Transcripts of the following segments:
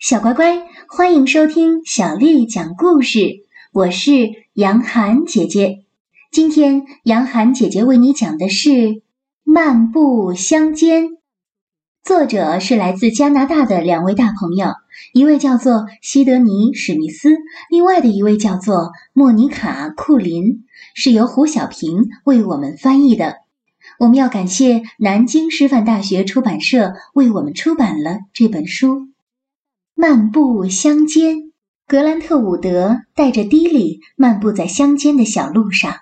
小乖乖，欢迎收听小丽讲故事。我是杨涵姐姐。今天杨涵姐姐为你讲的是《漫步乡间》，作者是来自加拿大的两位大朋友，一位叫做西德尼·史密斯，另外的一位叫做莫妮卡·库林，是由胡小平为我们翻译的。我们要感谢南京师范大学出版社为我们出版了这本书。漫步乡间，格兰特伍德带着迪里漫步在乡间的小路上。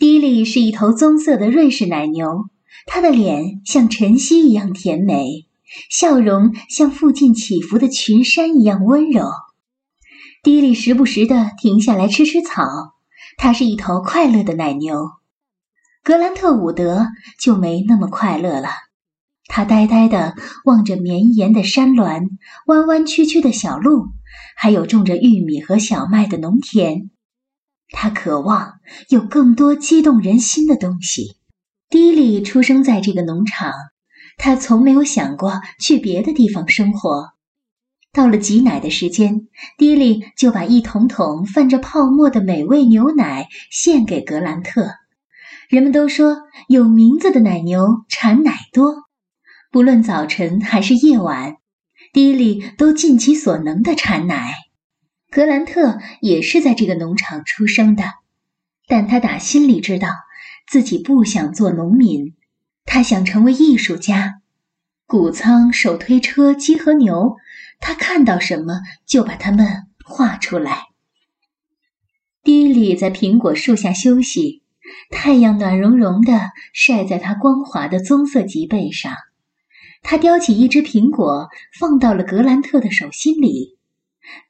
迪里是一头棕色的瑞士奶牛，它的脸像晨曦一样甜美，笑容像附近起伏的群山一样温柔。迪里时不时地停下来吃吃草，它是一头快乐的奶牛。格兰特伍德就没那么快乐了。他呆呆地望着绵延的山峦、弯弯曲曲的小路，还有种着玉米和小麦的农田。他渴望有更多激动人心的东西。迪丽出生在这个农场，他从没有想过去别的地方生活。到了挤奶的时间，迪丽就把一桶桶泛着泡沫的美味牛奶献给格兰特。人们都说，有名字的奶牛产奶多。不论早晨还是夜晚，迪丽都尽其所能的产奶。格兰特也是在这个农场出生的，但他打心里知道自己不想做农民，他想成为艺术家。谷仓、手推车、鸡和牛，他看到什么就把它们画出来。迪丽在苹果树下休息，太阳暖融融的晒在他光滑的棕色脊背上。他叼起一只苹果，放到了格兰特的手心里。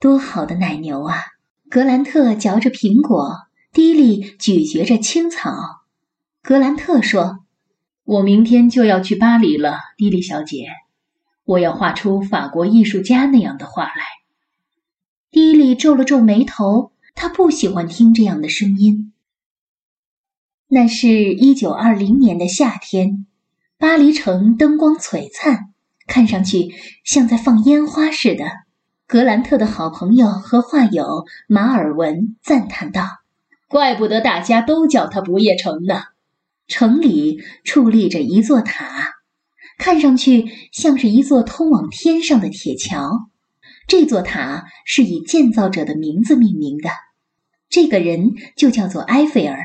多好的奶牛啊！格兰特嚼着苹果，迪丽咀嚼着青草。格兰特说：“我明天就要去巴黎了，迪丽小姐。我要画出法国艺术家那样的画来。”迪丽皱了皱眉头，他不喜欢听这样的声音。那是一九二零年的夏天。巴黎城灯光璀璨，看上去像在放烟花似的。格兰特的好朋友和画友马尔文赞叹道：“怪不得大家都叫它不夜城呢。”城里矗立着一座塔，看上去像是一座通往天上的铁桥。这座塔是以建造者的名字命名的，这个人就叫做埃菲尔。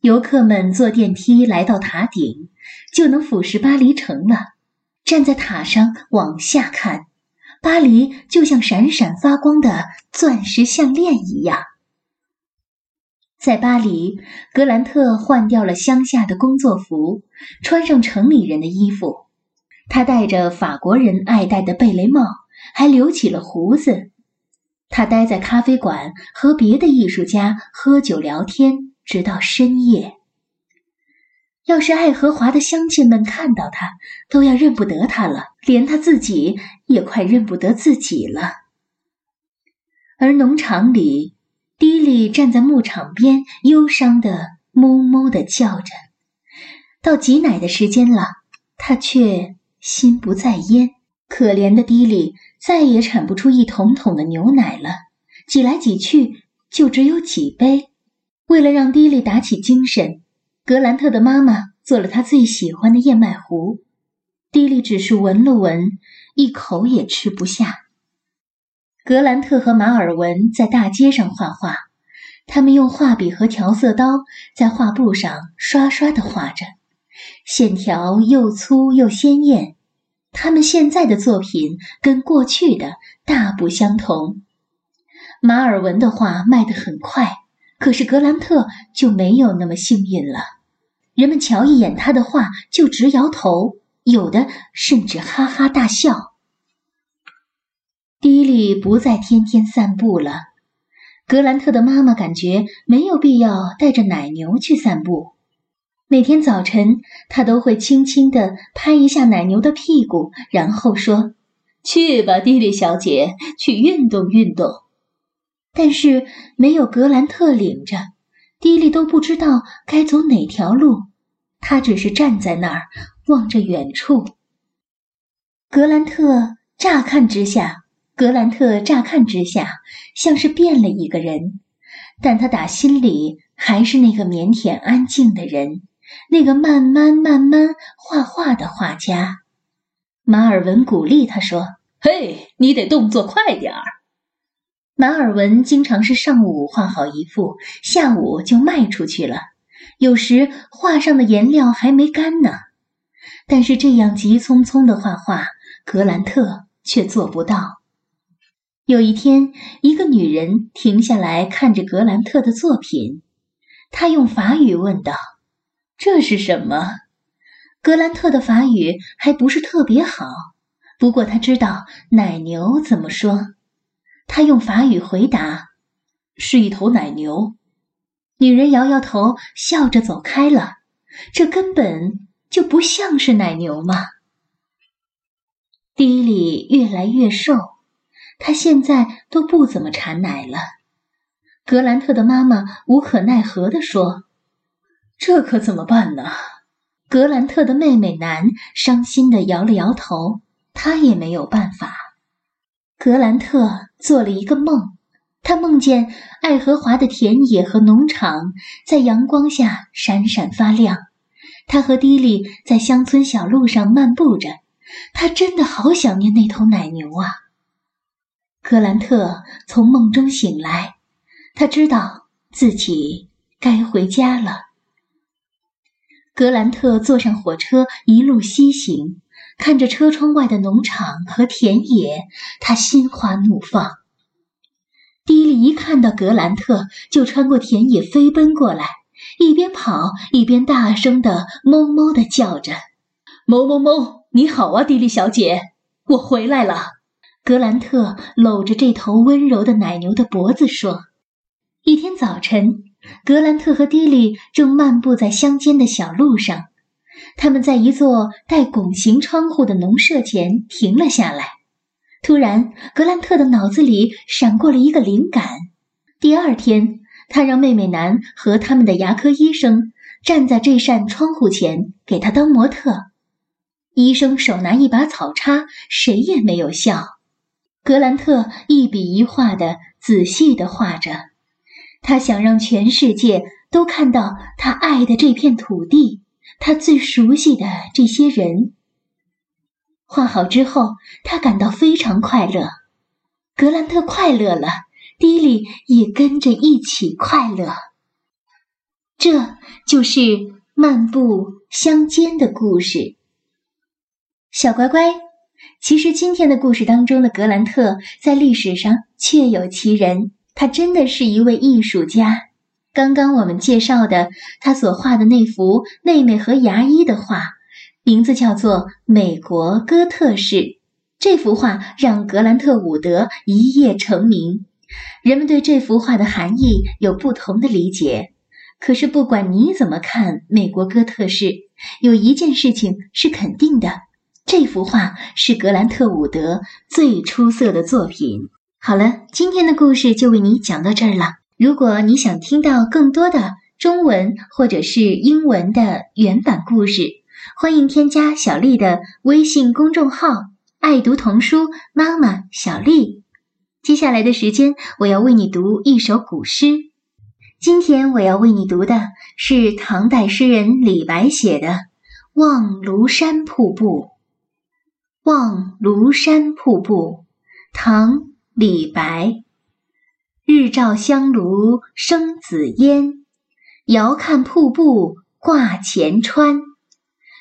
游客们坐电梯来到塔顶，就能俯视巴黎城了。站在塔上往下看，巴黎就像闪闪发光的钻石项链一样。在巴黎，格兰特换掉了乡下的工作服，穿上城里人的衣服。他戴着法国人爱戴的贝雷帽，还留起了胡子。他待在咖啡馆，和别的艺术家喝酒聊天。直到深夜。要是爱荷华的乡亲们看到他，都要认不得他了，连他自己也快认不得自己了。而农场里，迪丽站在牧场边，忧伤的哞哞的叫着。到挤奶的时间了，他却心不在焉。可怜的迪丽再也产不出一桶桶的牛奶了，挤来挤去，就只有几杯。为了让迪丽打起精神，格兰特的妈妈做了他最喜欢的燕麦糊。迪丽只是闻了闻，一口也吃不下。格兰特和马尔文在大街上画画，他们用画笔和调色刀在画布上刷刷地画着，线条又粗又鲜艳。他们现在的作品跟过去的大不相同。马尔文的画卖得很快。可是格兰特就没有那么幸运了，人们瞧一眼他的画就直摇头，有的甚至哈哈大笑。迪丽不再天天散步了，格兰特的妈妈感觉没有必要带着奶牛去散步。每天早晨，他都会轻轻地拍一下奶牛的屁股，然后说：“去吧，迪丽小姐，去运动运动。”但是没有格兰特领着，迪丽都不知道该走哪条路。他只是站在那儿望着远处。格兰特乍看之下格兰特乍看之下像是变了一个人，但他打心里还是那个腼腆安静的人，那个慢慢慢慢画画的画家。马尔文鼓励他说：“嘿，你得动作快点儿。”马尔文经常是上午画好一幅，下午就卖出去了，有时画上的颜料还没干呢。但是这样急匆匆的画画，格兰特却做不到。有一天，一个女人停下来看着格兰特的作品，她用法语问道：“这是什么？”格兰特的法语还不是特别好，不过他知道奶牛怎么说。他用法语回答：“是一头奶牛。”女人摇摇头，笑着走开了。这根本。就不像是奶牛嘛？迪里越来越瘦，他现在都不怎么产奶了。格兰特的妈妈无可奈何地说：“这可怎么办呢？”格兰特的妹妹南伤心地摇了摇头，她也没有办法。格兰特做了一个梦，他梦见爱荷华的田野和农场在阳光下闪闪发亮。他和迪丽在乡村小路上漫步着，他真的好想念那头奶牛啊。格兰特从梦中醒来，他知道自己该回家了。格兰特坐上火车，一路西行，看着车窗外的农场和田野，他心花怒放。迪丽一看到格兰特，就穿过田野飞奔过来。一边跑一边大声的哞哞的叫着：“哞哞哞！你好啊，迪丽小姐，我回来了。”格兰特搂着这头温柔的奶牛的脖子说：“一天早晨，格兰特和迪丽正漫步在乡间的小路上，他们在一座带拱形窗户的农舍前停了下来。突然，格兰特的脑子里闪过了一个灵感：第二天。”他让妹妹男和他们的牙科医生站在这扇窗户前，给他当模特。医生手拿一把草叉，谁也没有笑。格兰特一笔一画的仔细的画着，他想让全世界都看到他爱的这片土地，他最熟悉的这些人。画好之后，他感到非常快乐。格兰特快乐了。迪丽也跟着一起快乐。这就是漫步乡间的故事。小乖乖，其实今天的故事当中的格兰特在历史上确有其人，他真的是一位艺术家。刚刚我们介绍的他所画的那幅妹妹和牙医的画，名字叫做《美国哥特式》。这幅画让格兰特伍德一夜成名。人们对这幅画的含义有不同的理解，可是不管你怎么看美国哥特式，有一件事情是肯定的：这幅画是格兰特伍德最出色的作品。好了，今天的故事就为你讲到这儿了。如果你想听到更多的中文或者是英文的原版故事，欢迎添加小丽的微信公众号“爱读童书妈妈小丽”。接下来的时间，我要为你读一首古诗。今天我要为你读的是唐代诗人李白写的《望庐山瀑布》。《望庐山瀑布》，唐·李白。日照香炉生紫烟，遥看瀑布挂前川。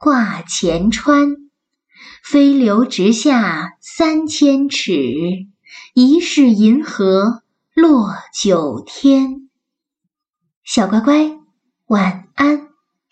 挂前川。飞流直下三千尺，疑是银河。落九天，小乖乖，晚安。